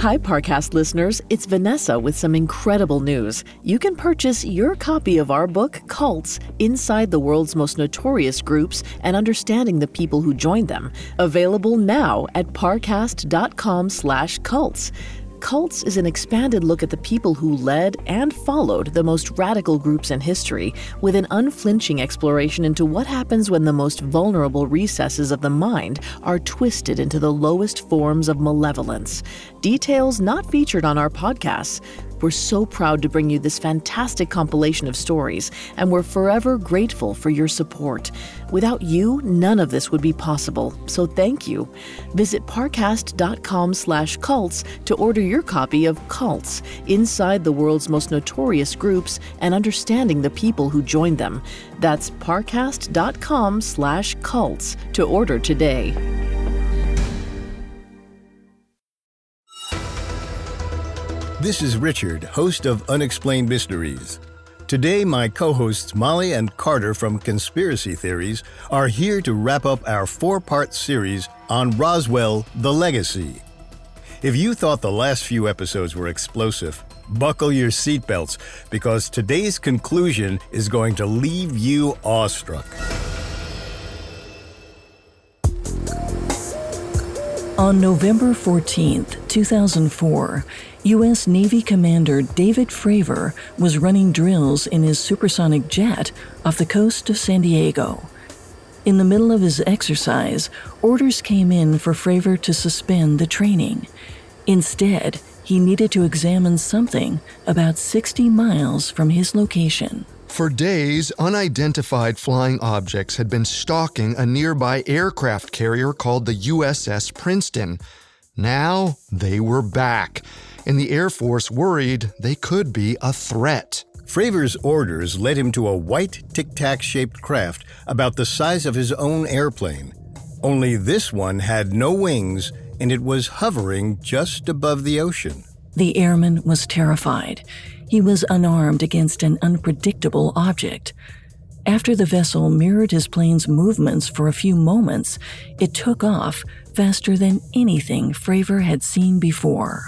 Hi, Parcast listeners. It's Vanessa with some incredible news. You can purchase your copy of our book, Cults Inside the World's Most Notorious Groups and Understanding the People Who Joined Them, available now at parcast.com/slash cults. Cults is an expanded look at the people who led and followed the most radical groups in history, with an unflinching exploration into what happens when the most vulnerable recesses of the mind are twisted into the lowest forms of malevolence. Details not featured on our podcasts. We're so proud to bring you this fantastic compilation of stories, and we're forever grateful for your support. Without you, none of this would be possible, so thank you. Visit parcast.com slash cults to order your copy of Cults, Inside the World's Most Notorious Groups and Understanding the People Who Joined Them. That's parcast.com slash cults to order today. This is Richard, host of Unexplained Mysteries. Today, my co hosts Molly and Carter from Conspiracy Theories are here to wrap up our four part series on Roswell The Legacy. If you thought the last few episodes were explosive, buckle your seatbelts because today's conclusion is going to leave you awestruck. On November 14, 2004, U.S. Navy Commander David Fravor was running drills in his supersonic jet off the coast of San Diego. In the middle of his exercise, orders came in for Fravor to suspend the training. Instead, he needed to examine something about 60 miles from his location. For days, unidentified flying objects had been stalking a nearby aircraft carrier called the USS Princeton. Now they were back, and the Air Force worried they could be a threat. Fravor's orders led him to a white tic tac shaped craft about the size of his own airplane. Only this one had no wings and it was hovering just above the ocean. The airman was terrified. He was unarmed against an unpredictable object. After the vessel mirrored his plane's movements for a few moments, it took off faster than anything Fravor had seen before.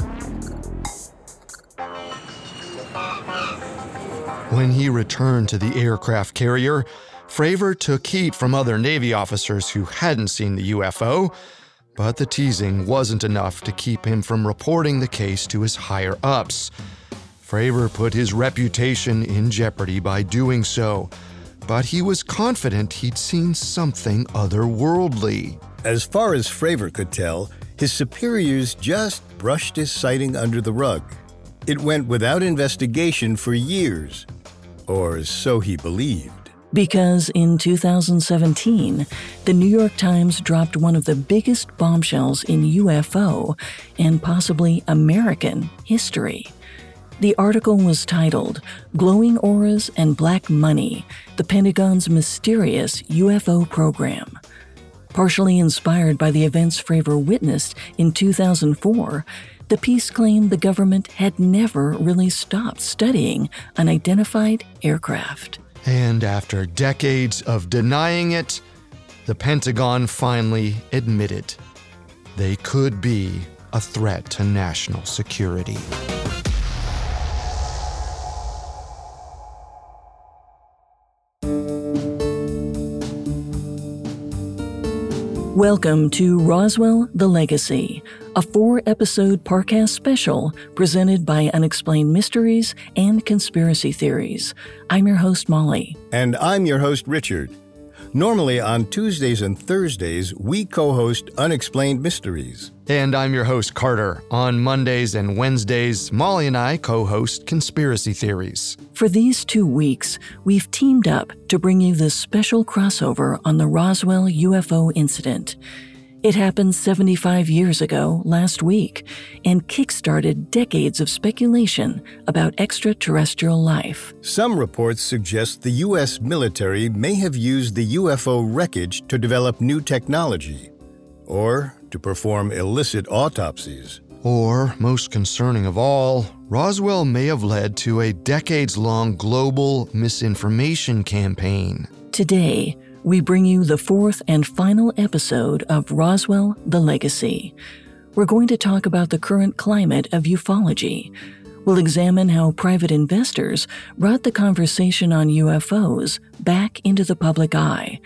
When he returned to the aircraft carrier, Fravor took heat from other Navy officers who hadn't seen the UFO, but the teasing wasn't enough to keep him from reporting the case to his higher ups. Fravor put his reputation in jeopardy by doing so, but he was confident he'd seen something otherworldly. As far as Fravor could tell, his superiors just brushed his sighting under the rug. It went without investigation for years, or so he believed. Because in 2017, the New York Times dropped one of the biggest bombshells in UFO and possibly American history. The article was titled Glowing Auras and Black Money The Pentagon's Mysterious UFO Program. Partially inspired by the events Fravor witnessed in 2004, the piece claimed the government had never really stopped studying unidentified aircraft. And after decades of denying it, the Pentagon finally admitted they could be a threat to national security. Welcome to Roswell The Legacy, a four episode Parcast special presented by Unexplained Mysteries and Conspiracy Theories. I'm your host, Molly. And I'm your host, Richard. Normally on Tuesdays and Thursdays, we co host Unexplained Mysteries. And I'm your host, Carter. On Mondays and Wednesdays, Molly and I co host Conspiracy Theories. For these two weeks, we've teamed up to bring you this special crossover on the Roswell UFO incident. It happened 75 years ago last week and kickstarted decades of speculation about extraterrestrial life. Some reports suggest the U.S. military may have used the UFO wreckage to develop new technology or to perform illicit autopsies. Or, most concerning of all, Roswell may have led to a decades long global misinformation campaign. Today, we bring you the fourth and final episode of Roswell The Legacy. we're going to talk about the current climate of ufology. We'll examine how private investors brought the conversation on UFOs back into the public eye,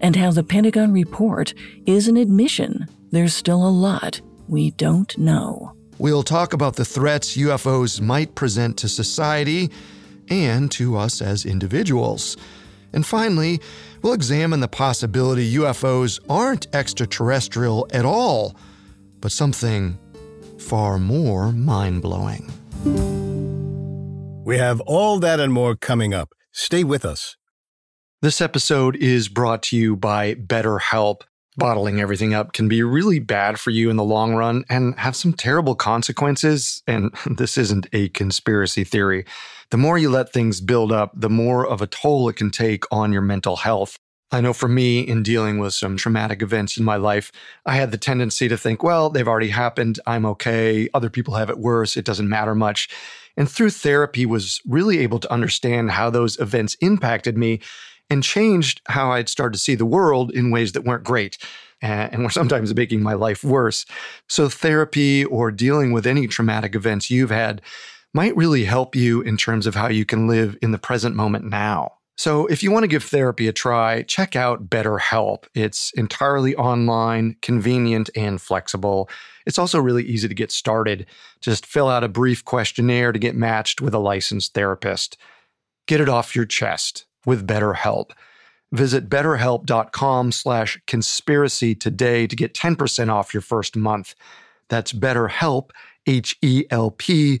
and how the Pentagon report is an admission there's still a lot we don't know. We'll talk about the threats UFOs might present to society and to us as individuals. And finally, we'll examine the possibility UFOs aren't extraterrestrial at all, but something far more mind blowing. We have all that and more coming up. Stay with us. This episode is brought to you by BetterHelp. Bottling everything up can be really bad for you in the long run and have some terrible consequences. And this isn't a conspiracy theory. The more you let things build up, the more of a toll it can take on your mental health. I know for me, in dealing with some traumatic events in my life, I had the tendency to think, well, they've already happened. I'm okay. Other people have it worse. It doesn't matter much. And through therapy was really able to understand how those events impacted me and changed how I'd started to see the world in ways that weren't great and were sometimes making my life worse. So therapy or dealing with any traumatic events you've had might really help you in terms of how you can live in the present moment now. So, if you want to give therapy a try, check out BetterHelp. It's entirely online, convenient, and flexible. It's also really easy to get started. Just fill out a brief questionnaire to get matched with a licensed therapist. Get it off your chest with BetterHelp. Visit betterhelp.com slash conspiracy today to get 10% off your first month. That's betterhelp, H-E-L-P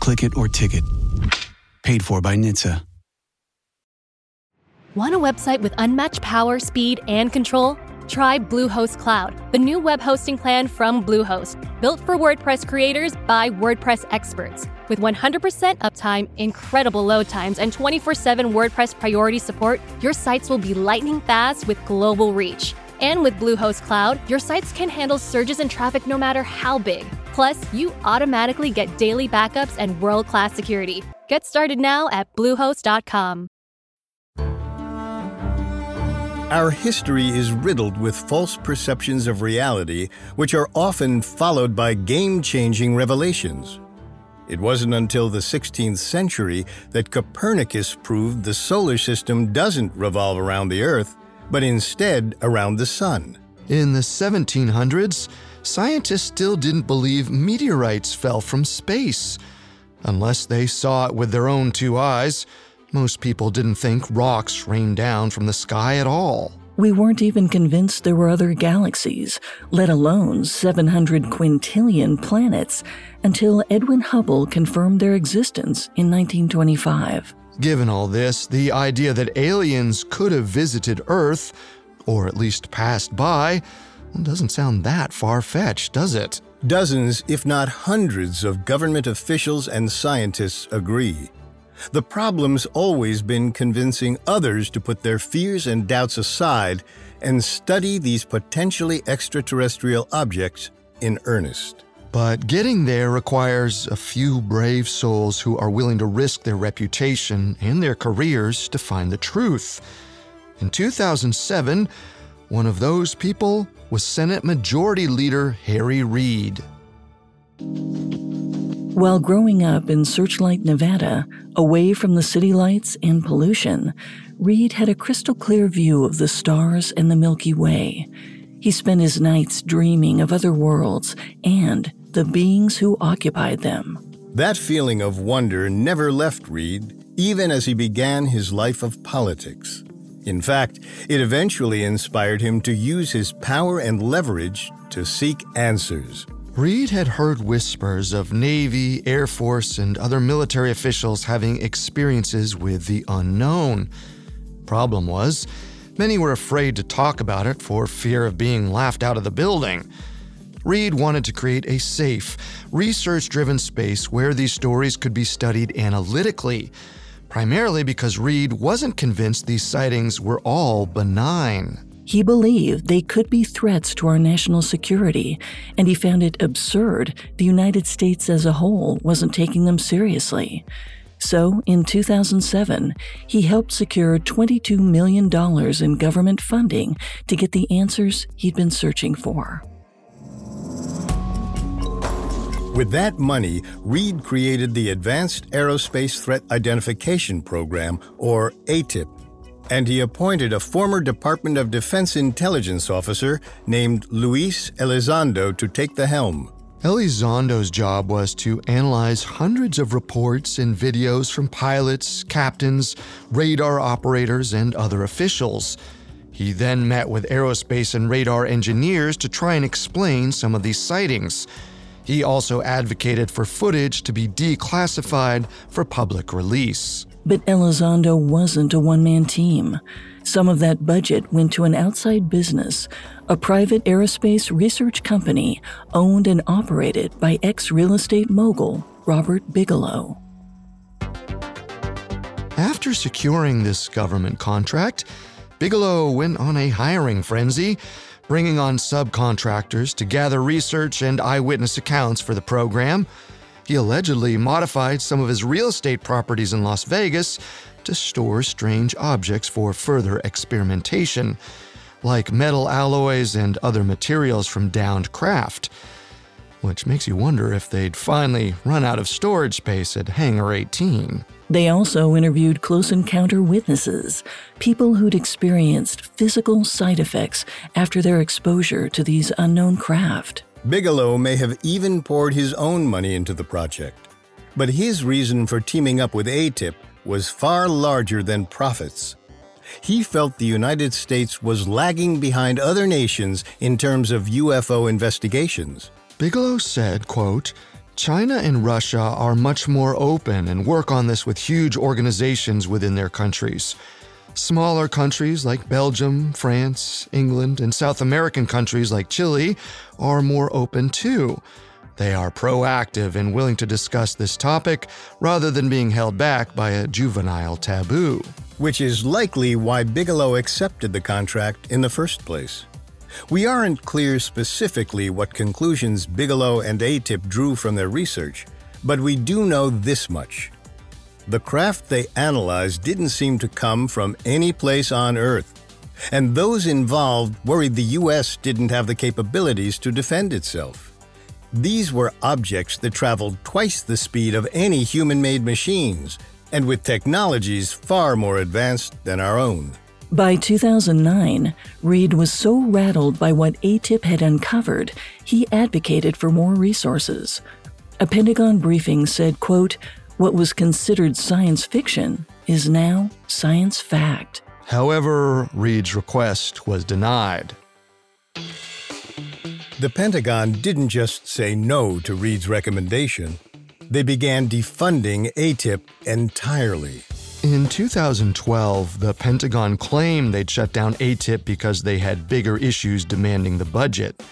Click it or ticket. Paid for by NHTSA. Want a website with unmatched power, speed, and control? Try Bluehost Cloud, the new web hosting plan from Bluehost, built for WordPress creators by WordPress experts. With 100% uptime, incredible load times, and 24 7 WordPress priority support, your sites will be lightning fast with global reach. And with Bluehost Cloud, your sites can handle surges in traffic no matter how big. Plus, you automatically get daily backups and world class security. Get started now at Bluehost.com. Our history is riddled with false perceptions of reality, which are often followed by game changing revelations. It wasn't until the 16th century that Copernicus proved the solar system doesn't revolve around the Earth, but instead around the Sun. In the 1700s, scientists still didn't believe meteorites fell from space. Unless they saw it with their own two eyes, most people didn't think rocks rained down from the sky at all. We weren't even convinced there were other galaxies, let alone 700 quintillion planets, until Edwin Hubble confirmed their existence in 1925. Given all this, the idea that aliens could have visited Earth, or at least passed by, doesn't sound that far fetched, does it? Dozens, if not hundreds, of government officials and scientists agree. The problem's always been convincing others to put their fears and doubts aside and study these potentially extraterrestrial objects in earnest. But getting there requires a few brave souls who are willing to risk their reputation and their careers to find the truth. In 2007, one of those people was Senate Majority Leader Harry Reid. While growing up in Searchlight, Nevada, away from the city lights and pollution, Reid had a crystal clear view of the stars and the Milky Way. He spent his nights dreaming of other worlds and the beings who occupied them. That feeling of wonder never left Reid, even as he began his life of politics. In fact, it eventually inspired him to use his power and leverage to seek answers. Reid had heard whispers of Navy, Air Force, and other military officials having experiences with the unknown. Problem was, many were afraid to talk about it for fear of being laughed out of the building. Reid wanted to create a safe, research driven space where these stories could be studied analytically, primarily because Reid wasn't convinced these sightings were all benign. He believed they could be threats to our national security, and he found it absurd the United States as a whole wasn't taking them seriously. So, in 2007, he helped secure $22 million in government funding to get the answers he'd been searching for. With that money, Reid created the Advanced Aerospace Threat Identification Program, or ATIP, and he appointed a former Department of Defense intelligence officer named Luis Elizondo to take the helm. Elizondo's job was to analyze hundreds of reports and videos from pilots, captains, radar operators, and other officials. He then met with aerospace and radar engineers to try and explain some of these sightings. He also advocated for footage to be declassified for public release. But Elizondo wasn't a one man team. Some of that budget went to an outside business, a private aerospace research company owned and operated by ex real estate mogul Robert Bigelow. After securing this government contract, Bigelow went on a hiring frenzy, bringing on subcontractors to gather research and eyewitness accounts for the program. He allegedly modified some of his real estate properties in Las Vegas to store strange objects for further experimentation, like metal alloys and other materials from downed craft. Which makes you wonder if they'd finally run out of storage space at Hangar 18. They also interviewed close encounter witnesses, people who'd experienced physical side effects after their exposure to these unknown craft. Bigelow may have even poured his own money into the project. But his reason for teaming up with ATIP was far larger than profits. He felt the United States was lagging behind other nations in terms of UFO investigations. Bigelow said, quote, China and Russia are much more open and work on this with huge organizations within their countries. Smaller countries like Belgium, France, England, and South American countries like Chile are more open too. They are proactive and willing to discuss this topic rather than being held back by a juvenile taboo. Which is likely why Bigelow accepted the contract in the first place. We aren't clear specifically what conclusions Bigelow and ATIP drew from their research, but we do know this much. The craft they analyzed didn't seem to come from any place on Earth, and those involved worried the U.S. didn't have the capabilities to defend itself. These were objects that traveled twice the speed of any human made machines, and with technologies far more advanced than our own. By 2009, Reid was so rattled by what ATIP had uncovered, he advocated for more resources. A Pentagon briefing said, quote, what was considered science fiction is now science fact. However, Reid's request was denied. The Pentagon didn't just say no to Reid's recommendation, they began defunding ATIP entirely. In 2012, the Pentagon claimed they'd shut down ATIP because they had bigger issues demanding the budget.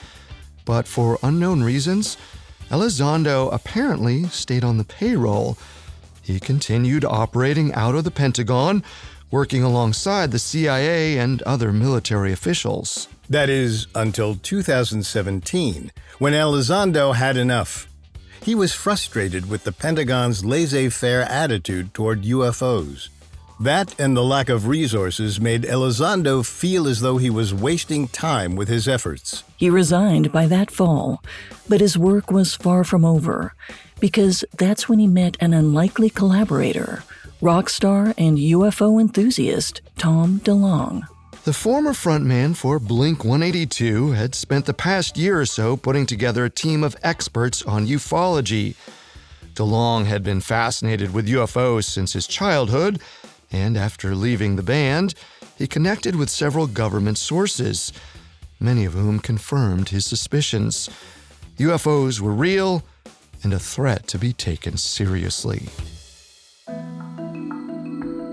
But for unknown reasons, Elizondo apparently stayed on the payroll he continued operating out of the Pentagon, working alongside the CIA and other military officials. That is, until 2017, when Elizondo had enough. He was frustrated with the Pentagon's laissez faire attitude toward UFOs. That and the lack of resources made Elizondo feel as though he was wasting time with his efforts. He resigned by that fall, but his work was far from over because that's when he met an unlikely collaborator, rock star and UFO enthusiast Tom DeLonge. The former frontman for Blink 182 had spent the past year or so putting together a team of experts on ufology. DeLonge had been fascinated with UFOs since his childhood, and after leaving the band, he connected with several government sources, many of whom confirmed his suspicions. UFOs were real, and a threat to be taken seriously.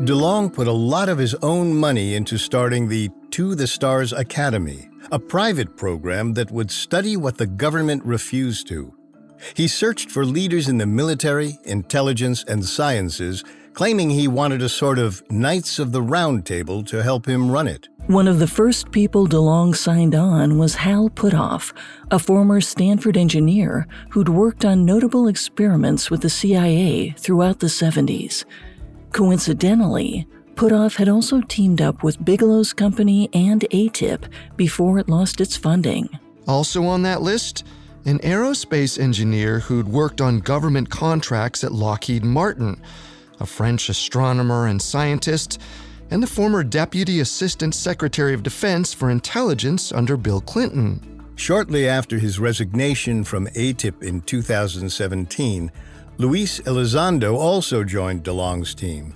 DeLonge put a lot of his own money into starting the To the Stars Academy, a private program that would study what the government refused to. He searched for leaders in the military, intelligence, and sciences, claiming he wanted a sort of Knights of the Round Table to help him run it. One of the first people DeLonge signed on was Hal Puthoff, a former Stanford engineer who'd worked on notable experiments with the CIA throughout the 70s. Coincidentally, Puthoff had also teamed up with Bigelow's company and ATIP before it lost its funding. Also on that list, an aerospace engineer who'd worked on government contracts at Lockheed Martin, a French astronomer and scientist, and the former Deputy Assistant Secretary of Defense for Intelligence under Bill Clinton. Shortly after his resignation from ATIP in 2017, Luis Elizondo also joined DeLonge's team.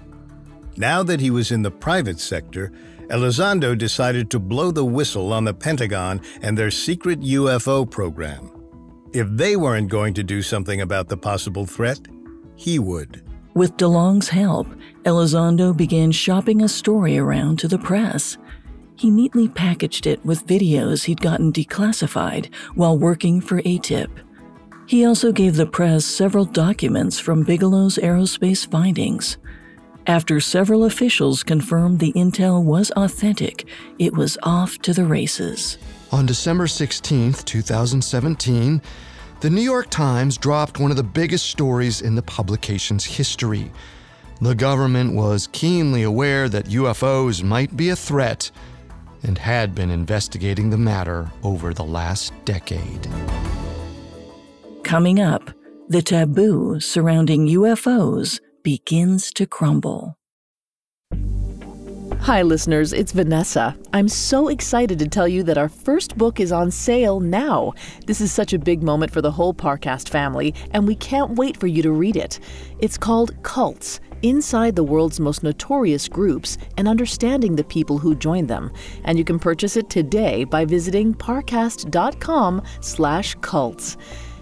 Now that he was in the private sector, Elizondo decided to blow the whistle on the Pentagon and their secret UFO program. If they weren't going to do something about the possible threat, he would. With DeLonge's help, Elizondo began shopping a story around to the press. He neatly packaged it with videos he'd gotten declassified while working for ATIP. He also gave the press several documents from Bigelow's aerospace findings. After several officials confirmed the intel was authentic, it was off to the races. On December 16, 2017, the New York Times dropped one of the biggest stories in the publication's history. The government was keenly aware that UFOs might be a threat and had been investigating the matter over the last decade. Coming up, the taboo surrounding UFOs begins to crumble. Hi, listeners, it's Vanessa. I'm so excited to tell you that our first book is on sale now. This is such a big moment for the whole Parcast family, and we can't wait for you to read it. It's called Cults Inside the World's Most Notorious Groups and Understanding the People Who Joined Them. And you can purchase it today by visiting parcast.com slash cults.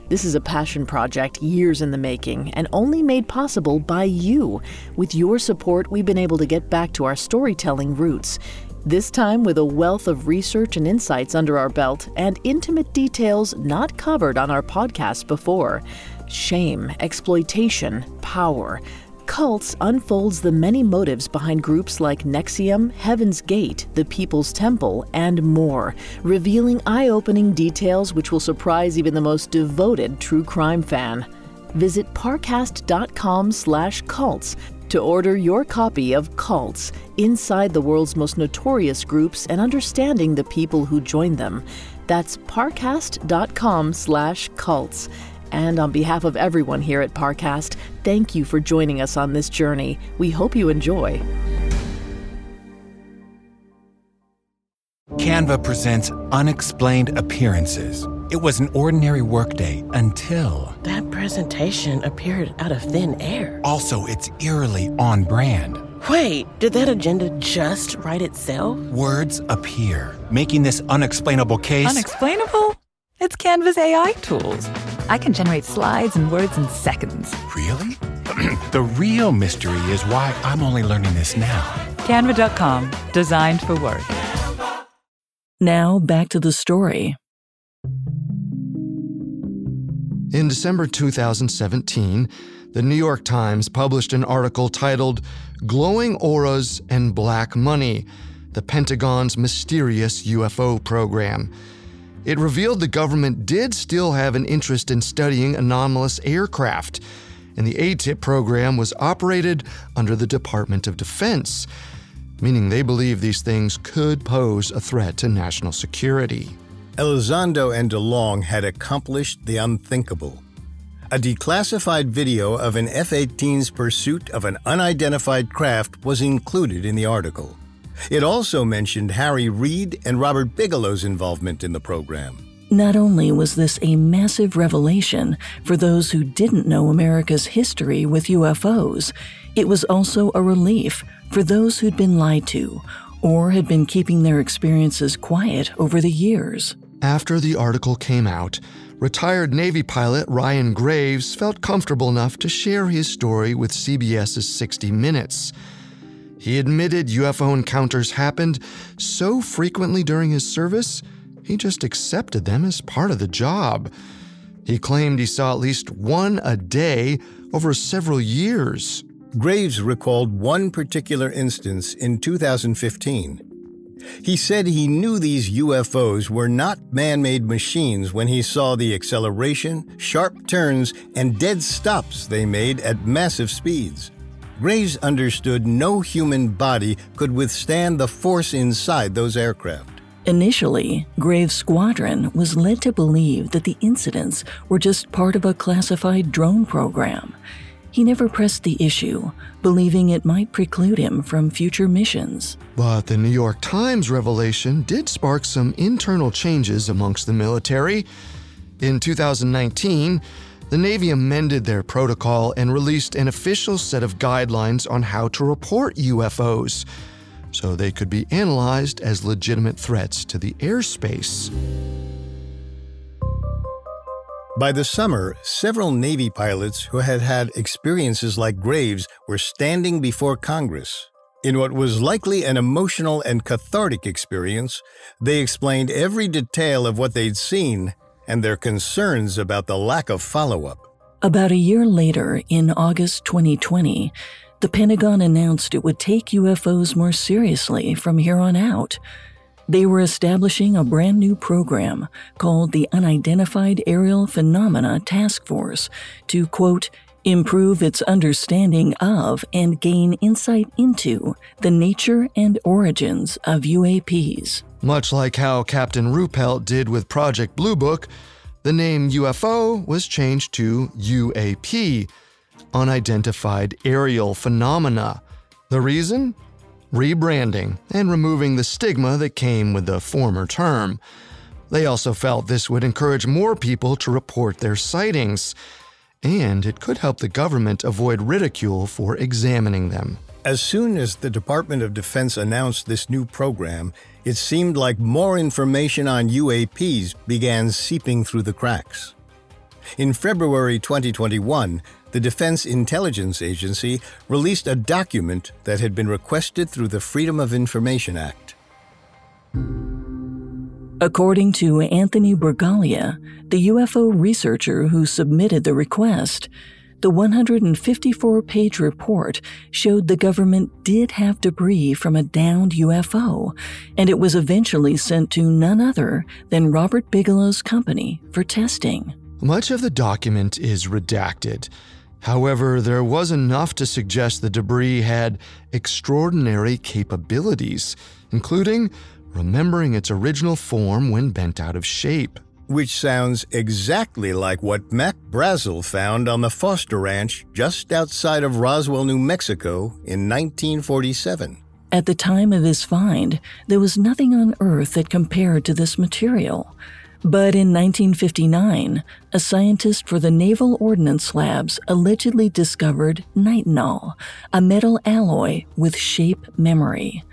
This is a passion project years in the making and only made possible by you. With your support, we've been able to get back to our storytelling roots. This time with a wealth of research and insights under our belt and intimate details not covered on our podcast before. Shame, exploitation, power. Cults unfolds the many motives behind groups like NXIVM, Heaven's Gate, the People's Temple, and more, revealing eye opening details which will surprise even the most devoted true crime fan. Visit parcast.com slash cults to order your copy of Cults Inside the World's Most Notorious Groups and Understanding the People Who Joined Them. That's parcast.com slash cults. And on behalf of everyone here at Parcast, thank you for joining us on this journey. We hope you enjoy. Canva presents Unexplained Appearances. It was an ordinary workday until. That presentation appeared out of thin air. Also, it's eerily on brand. Wait, did that agenda just write itself? Words appear, making this unexplainable case. Unexplainable? It's Canva's AI tools. I can generate slides and words in seconds. Really? the real mystery is why I'm only learning this now. Canva.com, designed for work. Now back to the story. In December 2017, the New York Times published an article titled Glowing Auras and Black Money The Pentagon's Mysterious UFO Program. It revealed the government did still have an interest in studying anomalous aircraft, and the ATIP program was operated under the Department of Defense, meaning they believe these things could pose a threat to national security. Elizondo and DeLonge had accomplished the unthinkable. A declassified video of an F 18's pursuit of an unidentified craft was included in the article. It also mentioned Harry Reid and Robert Bigelow's involvement in the program. Not only was this a massive revelation for those who didn't know America's history with UFOs, it was also a relief for those who'd been lied to or had been keeping their experiences quiet over the years. After the article came out, retired Navy pilot Ryan Graves felt comfortable enough to share his story with CBS's 60 Minutes. He admitted UFO encounters happened so frequently during his service, he just accepted them as part of the job. He claimed he saw at least one a day over several years. Graves recalled one particular instance in 2015. He said he knew these UFOs were not man made machines when he saw the acceleration, sharp turns, and dead stops they made at massive speeds. Graves understood no human body could withstand the force inside those aircraft. Initially, Graves' squadron was led to believe that the incidents were just part of a classified drone program. He never pressed the issue, believing it might preclude him from future missions. But the New York Times revelation did spark some internal changes amongst the military. In 2019, the Navy amended their protocol and released an official set of guidelines on how to report UFOs so they could be analyzed as legitimate threats to the airspace. By the summer, several Navy pilots who had had experiences like Graves were standing before Congress. In what was likely an emotional and cathartic experience, they explained every detail of what they'd seen and their concerns about the lack of follow up. About a year later, in August 2020, the Pentagon announced it would take UFOs more seriously from here on out. They were establishing a brand new program called the Unidentified Aerial Phenomena Task Force to, quote, improve its understanding of and gain insight into the nature and origins of UAPs. Much like how Captain Ruppelt did with Project Blue Book, the name UFO was changed to UAP, Unidentified Aerial Phenomena. The reason? rebranding, and removing the stigma that came with the former term. They also felt this would encourage more people to report their sightings, and it could help the government avoid ridicule for examining them. As soon as the Department of Defense announced this new program, it seemed like more information on UAPs began seeping through the cracks. In February 2021, the Defense Intelligence Agency released a document that had been requested through the Freedom of Information Act. According to Anthony Bragalia, the UFO researcher who submitted the request, the 154 page report showed the government did have debris from a downed UFO, and it was eventually sent to none other than Robert Bigelow's company for testing. Much of the document is redacted, However, there was enough to suggest the debris had extraordinary capabilities, including remembering its original form when bent out of shape. Which sounds exactly like what Mac Brazel found on the Foster Ranch just outside of Roswell, New Mexico in 1947. At the time of his find, there was nothing on Earth that compared to this material. But in 1959, a scientist for the Naval Ordnance Labs allegedly discovered nitinol, a metal alloy with shape memory.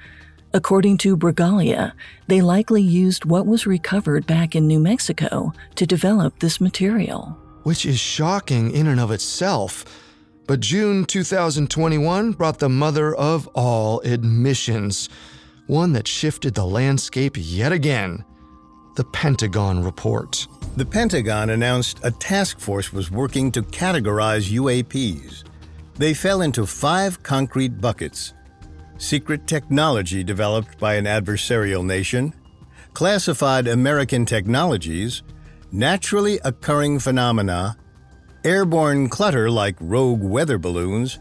According to Bragalia, they likely used what was recovered back in New Mexico to develop this material. Which is shocking in and of itself. But June 2021 brought the mother of all admissions, one that shifted the landscape yet again the Pentagon report. The Pentagon announced a task force was working to categorize UAPs. They fell into five concrete buckets secret technology developed by an adversarial nation, classified American technologies, naturally occurring phenomena, airborne clutter like rogue weather balloons,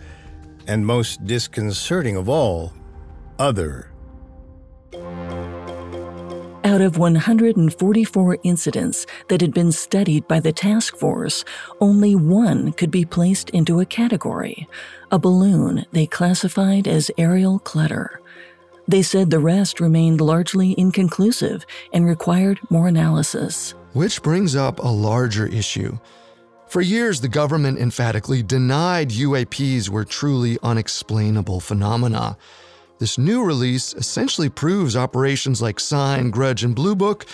and most disconcerting of all, other. Out of 144 incidents that had been studied by the task force, only one could be placed into a category a balloon they classified as aerial clutter. They said the rest remained largely inconclusive and required more analysis. Which brings up a larger issue. For years, the government emphatically denied UAPs were truly unexplainable phenomena. This new release essentially proves operations like Sign, Grudge, and Blue Book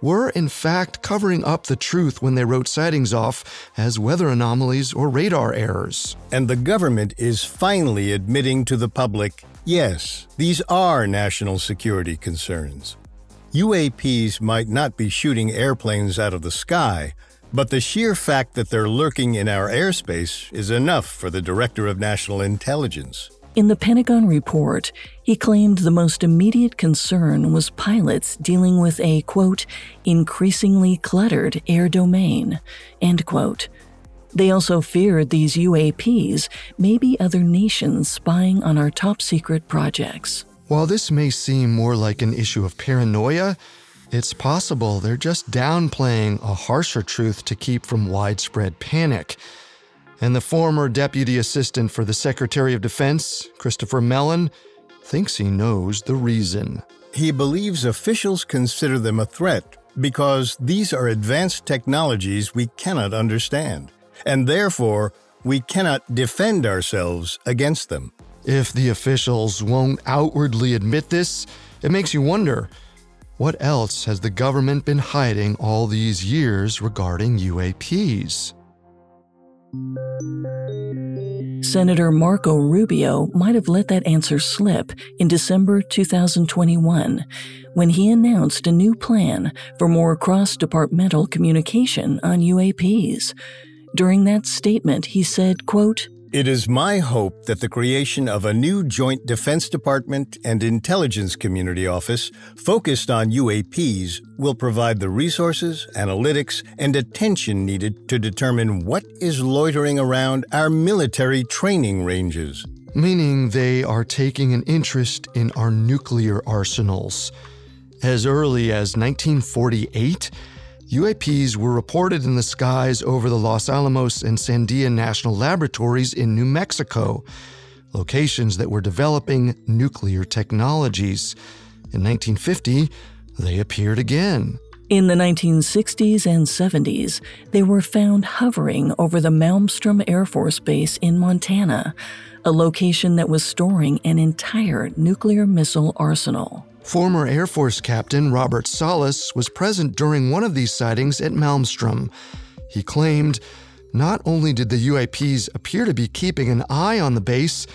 were in fact covering up the truth when they wrote sightings off as weather anomalies or radar errors. And the government is finally admitting to the public yes, these are national security concerns. UAPs might not be shooting airplanes out of the sky, but the sheer fact that they're lurking in our airspace is enough for the Director of National Intelligence. In the Pentagon report, he claimed the most immediate concern was pilots dealing with a, quote, increasingly cluttered air domain, end quote. They also feared these UAPs may be other nations spying on our top secret projects. While this may seem more like an issue of paranoia, it's possible they're just downplaying a harsher truth to keep from widespread panic. And the former Deputy Assistant for the Secretary of Defense, Christopher Mellon, thinks he knows the reason. He believes officials consider them a threat because these are advanced technologies we cannot understand, and therefore we cannot defend ourselves against them. If the officials won't outwardly admit this, it makes you wonder what else has the government been hiding all these years regarding UAPs? Senator Marco Rubio might have let that answer slip in December 2021 when he announced a new plan for more cross departmental communication on UAPs. During that statement, he said, quote, it is my hope that the creation of a new Joint Defense Department and Intelligence Community Office focused on UAPs will provide the resources, analytics, and attention needed to determine what is loitering around our military training ranges. Meaning they are taking an interest in our nuclear arsenals. As early as 1948, UAPs were reported in the skies over the Los Alamos and Sandia National Laboratories in New Mexico, locations that were developing nuclear technologies. In 1950, they appeared again. In the 1960s and 70s, they were found hovering over the Malmstrom Air Force Base in Montana, a location that was storing an entire nuclear missile arsenal. Former Air Force Captain Robert Salas was present during one of these sightings at Malmstrom. He claimed not only did the UAPs appear to be keeping an eye on the base,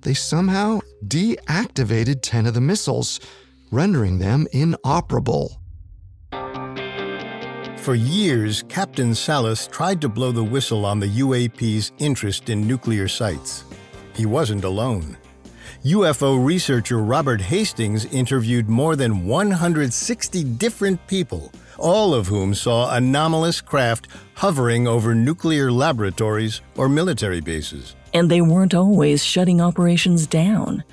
they somehow deactivated 10 of the missiles, rendering them inoperable. For years, Captain Salas tried to blow the whistle on the UAP's interest in nuclear sites. He wasn't alone. UFO researcher Robert Hastings interviewed more than 160 different people, all of whom saw anomalous craft hovering over nuclear laboratories or military bases. And they weren't always shutting operations down.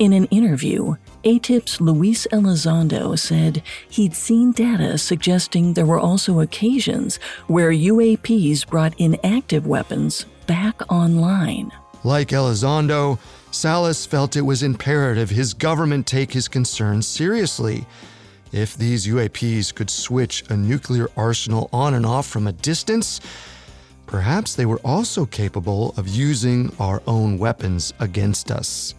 In an interview, ATIP's Luis Elizondo said he'd seen data suggesting there were also occasions where UAPs brought inactive weapons back online. Like Elizondo, Salas felt it was imperative his government take his concerns seriously. If these UAPs could switch a nuclear arsenal on and off from a distance, perhaps they were also capable of using our own weapons against us.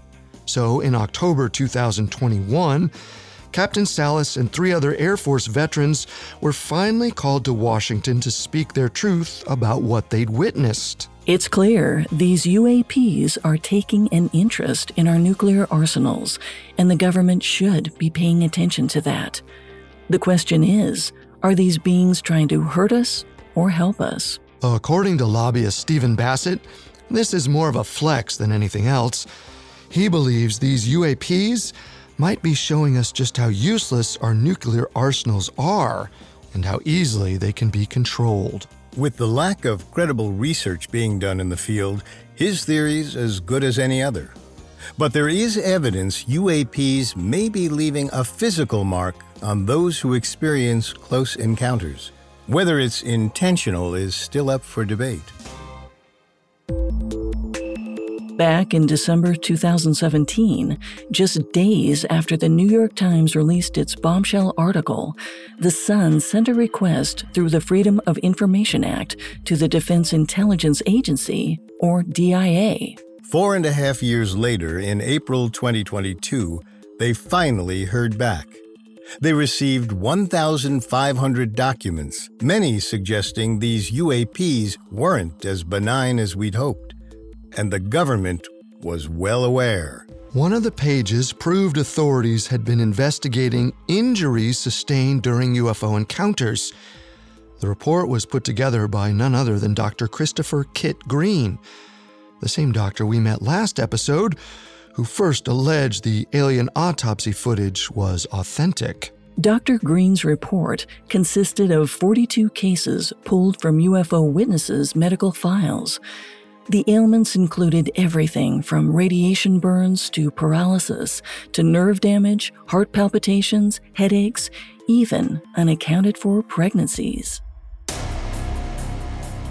So, in October 2021, Captain Salas and three other Air Force veterans were finally called to Washington to speak their truth about what they'd witnessed. It's clear these UAPs are taking an interest in our nuclear arsenals, and the government should be paying attention to that. The question is are these beings trying to hurt us or help us? According to lobbyist Stephen Bassett, this is more of a flex than anything else. He believes these UAPs might be showing us just how useless our nuclear arsenals are and how easily they can be controlled. With the lack of credible research being done in the field, his theory's as good as any other. But there is evidence UAPs may be leaving a physical mark on those who experience close encounters. Whether it's intentional is still up for debate. Back in December 2017, just days after the New York Times released its bombshell article, The Sun sent a request through the Freedom of Information Act to the Defense Intelligence Agency, or DIA. Four and a half years later, in April 2022, they finally heard back. They received 1,500 documents, many suggesting these UAPs weren't as benign as we'd hoped and the government was well aware. One of the pages proved authorities had been investigating injuries sustained during UFO encounters. The report was put together by none other than Dr. Christopher Kit Green, the same doctor we met last episode, who first alleged the alien autopsy footage was authentic. Dr. Green's report consisted of 42 cases pulled from UFO witnesses' medical files. The ailments included everything from radiation burns to paralysis to nerve damage, heart palpitations, headaches, even unaccounted for pregnancies.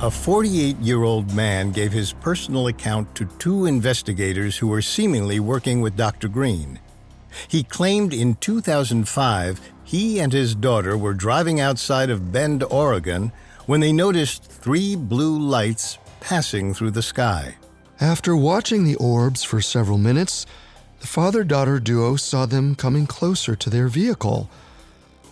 A 48 year old man gave his personal account to two investigators who were seemingly working with Dr. Green. He claimed in 2005 he and his daughter were driving outside of Bend, Oregon, when they noticed three blue lights passing through the sky. After watching the orbs for several minutes, the father daughter duo saw them coming closer to their vehicle.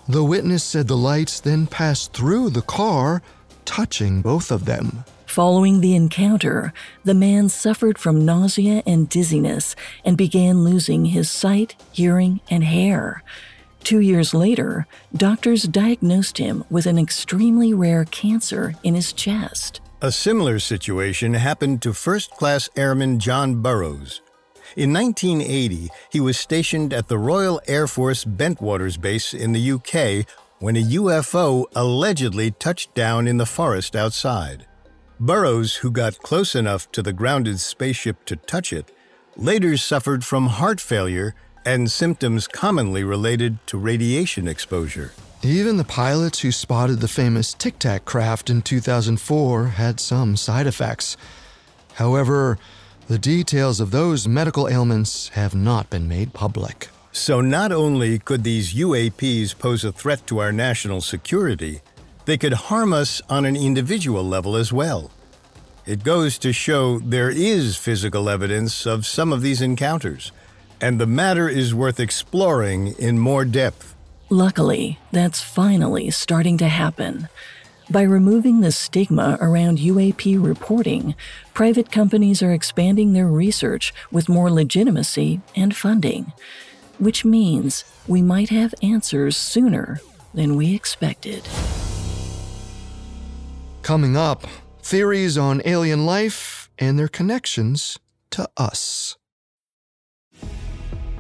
The witness said the lights then passed through the car, touching both of them. Following the encounter, the man suffered from nausea and dizziness and began losing his sight, hearing, and hair. Two years later, doctors diagnosed him with an extremely rare cancer in his chest. A similar situation happened to first class airman John Burroughs. In 1980, he was stationed at the Royal Air Force Bentwaters Base in the UK when a UFO allegedly touched down in the forest outside. Burroughs, who got close enough to the grounded spaceship to touch it, later suffered from heart failure and symptoms commonly related to radiation exposure. Even the pilots who spotted the famous Tic Tac craft in 2004 had some side effects. However, the details of those medical ailments have not been made public. So, not only could these UAPs pose a threat to our national security, they could harm us on an individual level as well. It goes to show there is physical evidence of some of these encounters and the matter is worth exploring in more depth. Luckily, that's finally starting to happen. By removing the stigma around UAP reporting, private companies are expanding their research with more legitimacy and funding, which means we might have answers sooner than we expected. Coming up, theories on alien life and their connections to us.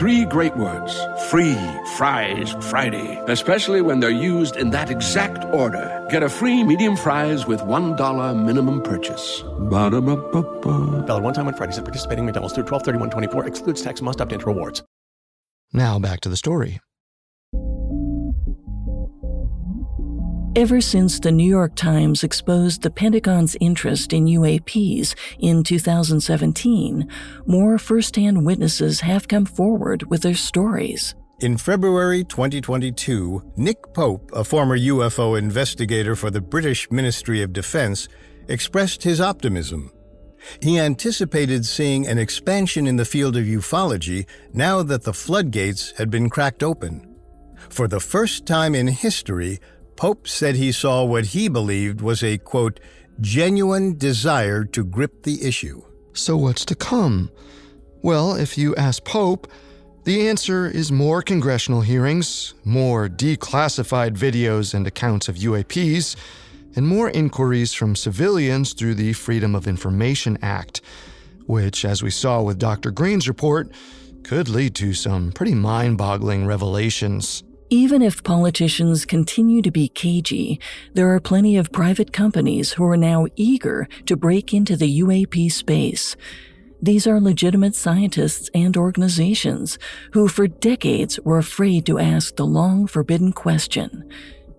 Three great words free fries Friday, especially when they're used in that exact order. Get a free medium fries with $1 minimum purchase. Ba-da-ba-ba-ba. Valid one time on Fridays at participating McDonald's through 12 24 excludes tax must opt into rewards. Now back to the story. Ever since the New York Times exposed the Pentagon's interest in UAPs in 2017, more firsthand witnesses have come forward with their stories. In February 2022, Nick Pope, a former UFO investigator for the British Ministry of Defense, expressed his optimism. He anticipated seeing an expansion in the field of ufology now that the floodgates had been cracked open. For the first time in history, Pope said he saw what he believed was a, quote, genuine desire to grip the issue. So, what's to come? Well, if you ask Pope, the answer is more congressional hearings, more declassified videos and accounts of UAPs, and more inquiries from civilians through the Freedom of Information Act, which, as we saw with Dr. Green's report, could lead to some pretty mind boggling revelations. Even if politicians continue to be cagey, there are plenty of private companies who are now eager to break into the UAP space. These are legitimate scientists and organizations who, for decades, were afraid to ask the long forbidden question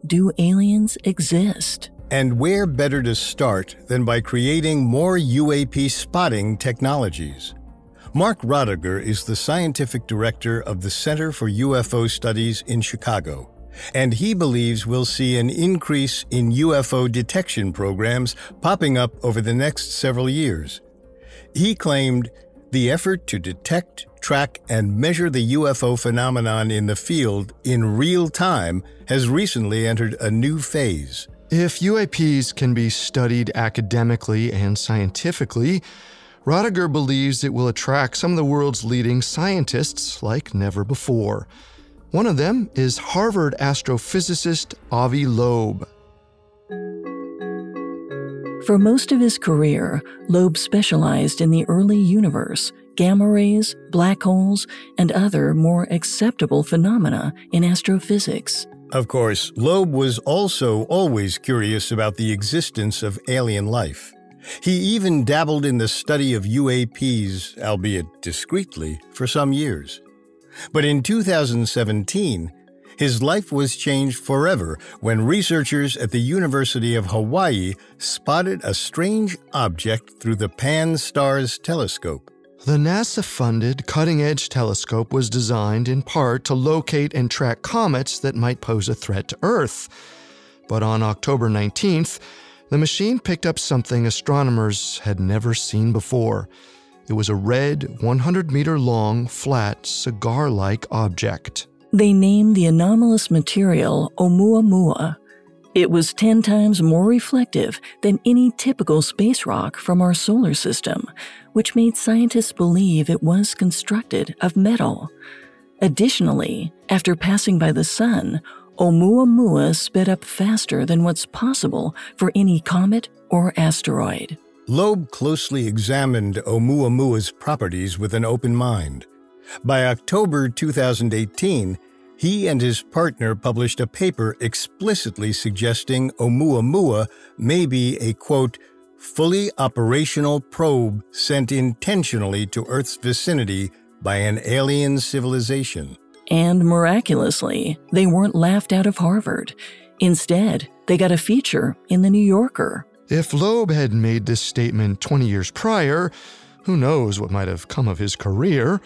Do aliens exist? And where better to start than by creating more UAP spotting technologies? Mark Rodeghier is the scientific director of the Center for UFO Studies in Chicago, and he believes we'll see an increase in UFO detection programs popping up over the next several years. He claimed the effort to detect, track, and measure the UFO phenomenon in the field in real time has recently entered a new phase. If UAPs can be studied academically and scientifically, Rodeghier believes it will attract some of the world's leading scientists like never before. One of them is Harvard astrophysicist Avi Loeb. For most of his career, Loeb specialized in the early universe, gamma rays, black holes, and other more acceptable phenomena in astrophysics. Of course, Loeb was also always curious about the existence of alien life. He even dabbled in the study of UAPs, albeit discreetly, for some years. But in 2017, his life was changed forever when researchers at the University of Hawaii spotted a strange object through the Pan-STARRS telescope. The NASA funded cutting edge telescope was designed in part to locate and track comets that might pose a threat to Earth. But on October 19th, the machine picked up something astronomers had never seen before. It was a red, 100 meter long, flat, cigar like object. They named the anomalous material Oumuamua. It was 10 times more reflective than any typical space rock from our solar system, which made scientists believe it was constructed of metal. Additionally, after passing by the Sun, Oumuamua sped up faster than what's possible for any comet or asteroid. Loeb closely examined Oumuamua's properties with an open mind. By October 2018, he and his partner published a paper explicitly suggesting Oumuamua may be a quote, fully operational probe sent intentionally to Earth's vicinity by an alien civilization. And miraculously, they weren't laughed out of Harvard. Instead, they got a feature in The New Yorker. If Loeb had made this statement 20 years prior, who knows what might have come of his career?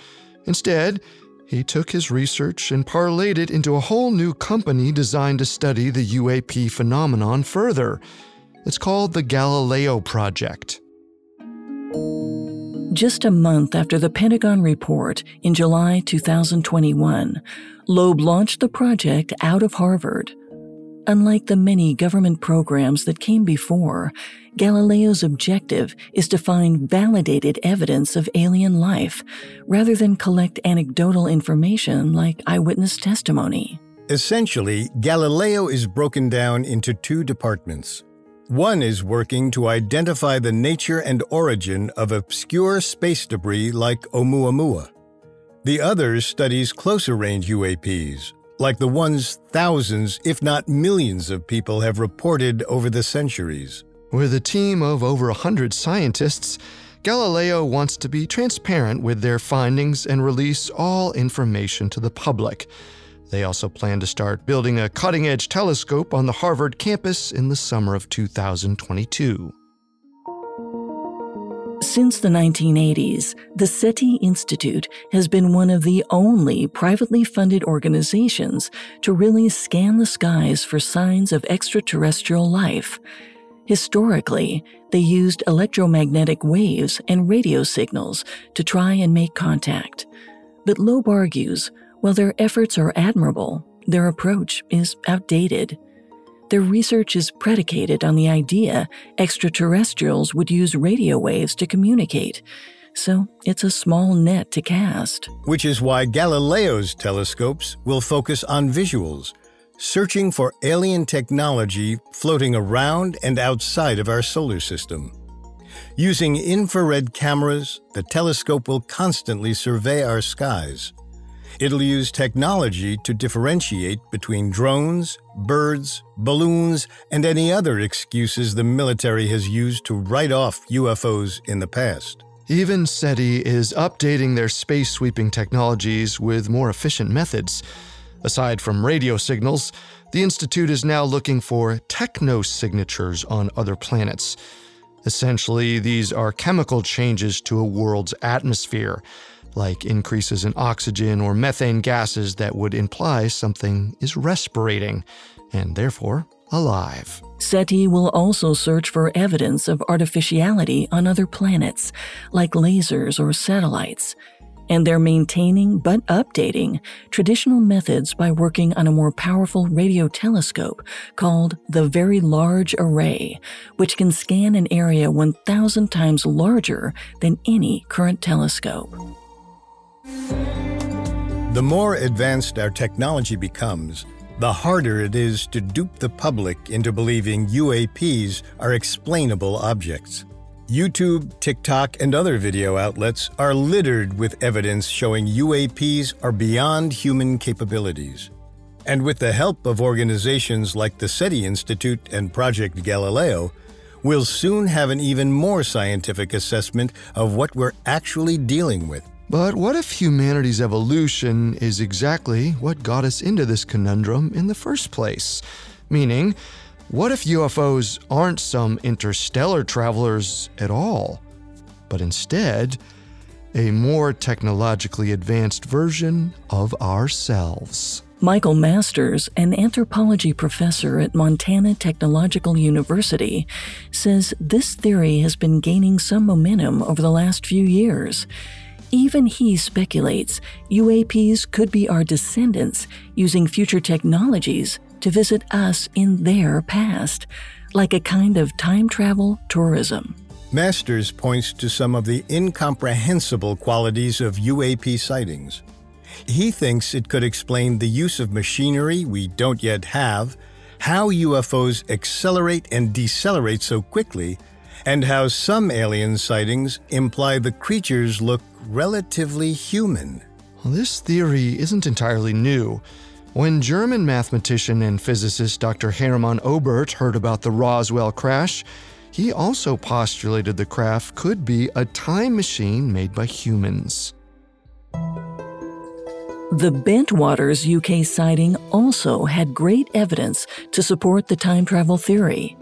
Instead, he took his research and parlayed it into a whole new company designed to study the UAP phenomenon further. It's called the Galileo Project. Just a month after the Pentagon report in July 2021, Loeb launched the project out of Harvard. Unlike the many government programs that came before, Galileo's objective is to find validated evidence of alien life rather than collect anecdotal information like eyewitness testimony. Essentially, Galileo is broken down into two departments one is working to identify the nature and origin of obscure space debris like Oumuamua. The other studies closer range UAPs, like the ones thousands, if not millions, of people have reported over the centuries. With a team of over 100 scientists, Galileo wants to be transparent with their findings and release all information to the public. They also plan to start building a cutting edge telescope on the Harvard campus in the summer of 2022. Since the 1980s, the SETI Institute has been one of the only privately funded organizations to really scan the skies for signs of extraterrestrial life. Historically, they used electromagnetic waves and radio signals to try and make contact. But Loeb argues while their efforts are admirable, their approach is outdated. Their research is predicated on the idea extraterrestrials would use radio waves to communicate, so it's a small net to cast. Which is why Galileo's telescopes will focus on visuals, searching for alien technology floating around and outside of our solar system. Using infrared cameras, the telescope will constantly survey our skies. It'll use technology to differentiate between drones, birds, balloons, and any other excuses the military has used to write off UFOs in the past. Even SETI is updating their space sweeping technologies with more efficient methods. Aside from radio signals, the Institute is now looking for techno signatures on other planets. Essentially, these are chemical changes to a world's atmosphere, like increases in oxygen or methane gases that would imply something is respirating and therefore alive. SETI will also search for evidence of artificiality on other planets, like lasers or satellites. And they're maintaining but updating traditional methods by working on a more powerful radio telescope called the Very Large Array, which can scan an area 1,000 times larger than any current telescope. The more advanced our technology becomes, the harder it is to dupe the public into believing UAPs are explainable objects. YouTube, TikTok, and other video outlets are littered with evidence showing UAPs are beyond human capabilities. And with the help of organizations like the SETI Institute and Project Galileo, we'll soon have an even more scientific assessment of what we're actually dealing with. But what if humanity's evolution is exactly what got us into this conundrum in the first place? Meaning, what if UFOs aren't some interstellar travelers at all, but instead a more technologically advanced version of ourselves? Michael Masters, an anthropology professor at Montana Technological University, says this theory has been gaining some momentum over the last few years. Even he speculates UAPs could be our descendants using future technologies to visit us in their past, like a kind of time travel tourism. Masters points to some of the incomprehensible qualities of UAP sightings. He thinks it could explain the use of machinery we don't yet have, how UFOs accelerate and decelerate so quickly, and how some alien sightings imply the creatures look relatively human. Well, this theory isn't entirely new. When German mathematician and physicist Dr. Hermann Oberth heard about the Roswell crash, he also postulated the craft could be a time machine made by humans. The Bentwaters UK sighting also had great evidence to support the time travel theory.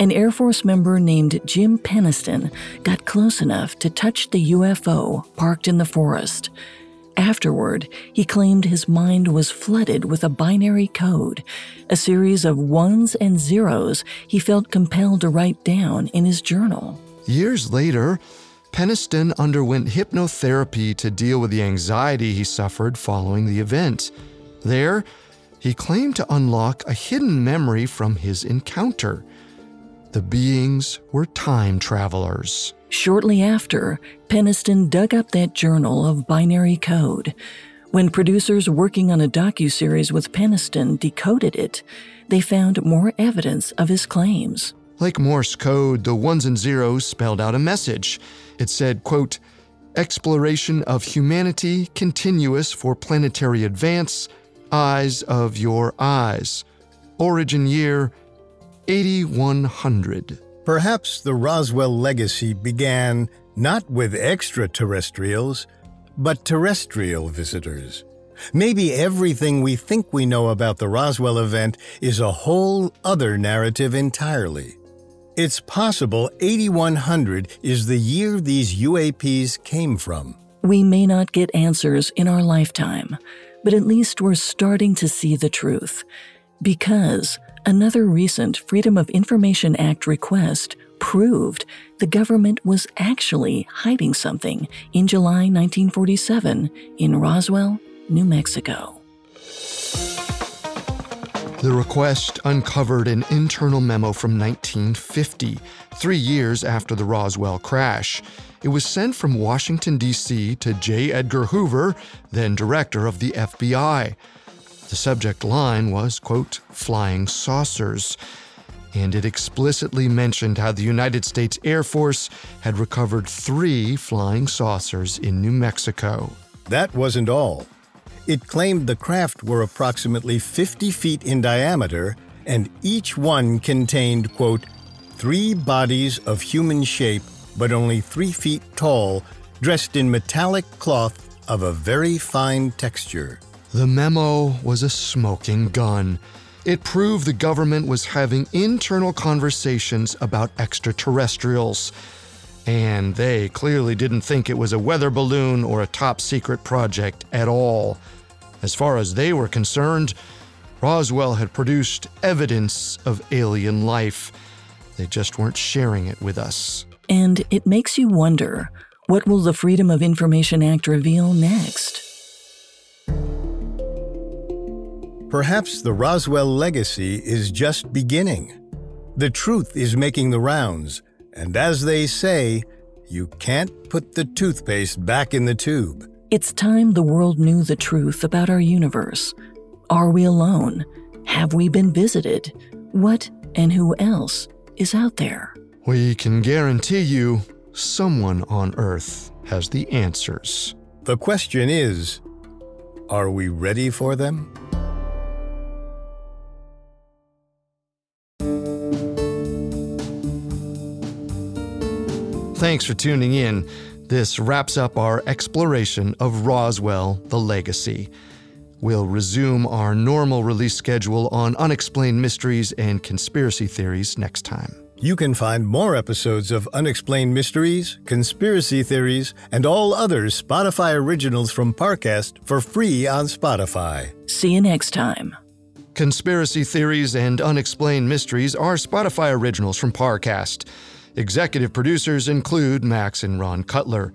An Air Force member named Jim Penniston got close enough to touch the UFO parked in the forest. Afterward, he claimed his mind was flooded with a binary code, a series of ones and zeros he felt compelled to write down in his journal. Years later, Penniston underwent hypnotherapy to deal with the anxiety he suffered following the event. There, he claimed to unlock a hidden memory from his encounter. The beings were time travelers. Shortly after, Penniston dug up that journal of binary code. When producers working on a docu-series with Penniston decoded it, they found more evidence of his claims. Like Morse code, the ones and zeros spelled out a message. It said, quote, exploration of humanity continuous for planetary advance, eyes of your eyes. Origin year 8100. Perhaps the Roswell legacy began not with extraterrestrials, but terrestrial visitors. Maybe everything we think we know about the Roswell event is a whole other narrative entirely. It's possible 8100 is the year these UAPs came from. We may not get answers in our lifetime, but at least we're starting to see the truth. Because Another recent Freedom of Information Act request proved the government was actually hiding something in July 1947 in Roswell, New Mexico. The request uncovered an internal memo from 1950, three years after the Roswell crash. It was sent from Washington, D.C. to J. Edgar Hoover, then director of the FBI. The subject line was, quote, flying saucers, and it explicitly mentioned how the United States Air Force had recovered three flying saucers in New Mexico. That wasn't all. It claimed the craft were approximately 50 feet in diameter, and each one contained, quote, three bodies of human shape, but only three feet tall, dressed in metallic cloth of a very fine texture. The memo was a smoking gun. It proved the government was having internal conversations about extraterrestrials. And they clearly didn't think it was a weather balloon or a top secret project at all. As far as they were concerned, Roswell had produced evidence of alien life. They just weren't sharing it with us. And it makes you wonder what will the Freedom of Information Act reveal next? Perhaps the Roswell legacy is just beginning. The truth is making the rounds, and as they say, you can't put the toothpaste back in the tube. It's time the world knew the truth about our universe. Are we alone? Have we been visited? What and who else is out there? We can guarantee you someone on Earth has the answers. The question is are we ready for them? Thanks for tuning in. This wraps up our exploration of Roswell, the legacy. We'll resume our normal release schedule on unexplained mysteries and conspiracy theories next time. You can find more episodes of Unexplained Mysteries, Conspiracy Theories, and all other Spotify originals from Parcast for free on Spotify. See you next time. Conspiracy Theories and Unexplained Mysteries are Spotify originals from Parcast. Executive producers include Max and Ron Cutler.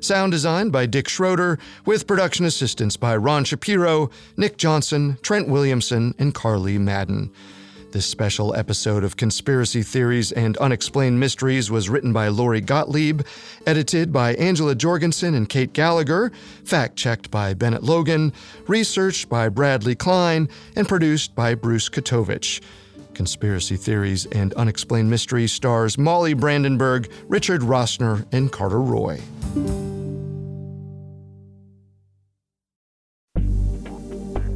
Sound design by Dick Schroeder, with production assistance by Ron Shapiro, Nick Johnson, Trent Williamson, and Carly Madden. This special episode of Conspiracy Theories and Unexplained Mysteries was written by Lori Gottlieb, edited by Angela Jorgensen and Kate Gallagher, fact checked by Bennett Logan, researched by Bradley Klein, and produced by Bruce Katovich. Conspiracy Theories and Unexplained Mysteries stars Molly Brandenburg, Richard Rossner, and Carter Roy.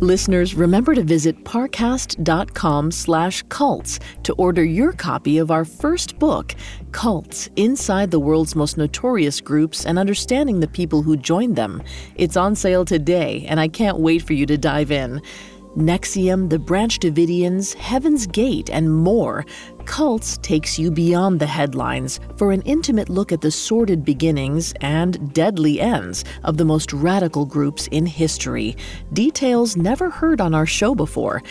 Listeners, remember to visit parcast.com slash cults to order your copy of our first book, Cults Inside the World's Most Notorious Groups and Understanding the People Who Joined Them. It's on sale today, and I can't wait for you to dive in. NXIVM, the Branch Davidians, Heaven's Gate, and more, Cults takes you beyond the headlines for an intimate look at the sordid beginnings and deadly ends of the most radical groups in history. Details never heard on our show before.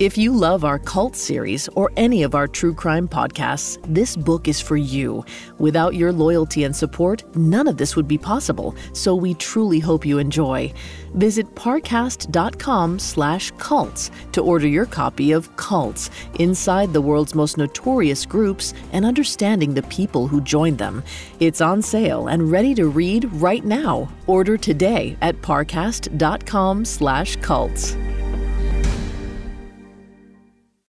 If you love our cult series or any of our true crime podcasts, this book is for you. Without your loyalty and support, none of this would be possible, so we truly hope you enjoy. Visit parcast.com slash cults to order your copy of Cults, Inside the World's Most Notorious Groups and Understanding the People Who Joined Them. It's on sale and ready to read right now. Order today at parcast.com slash cults.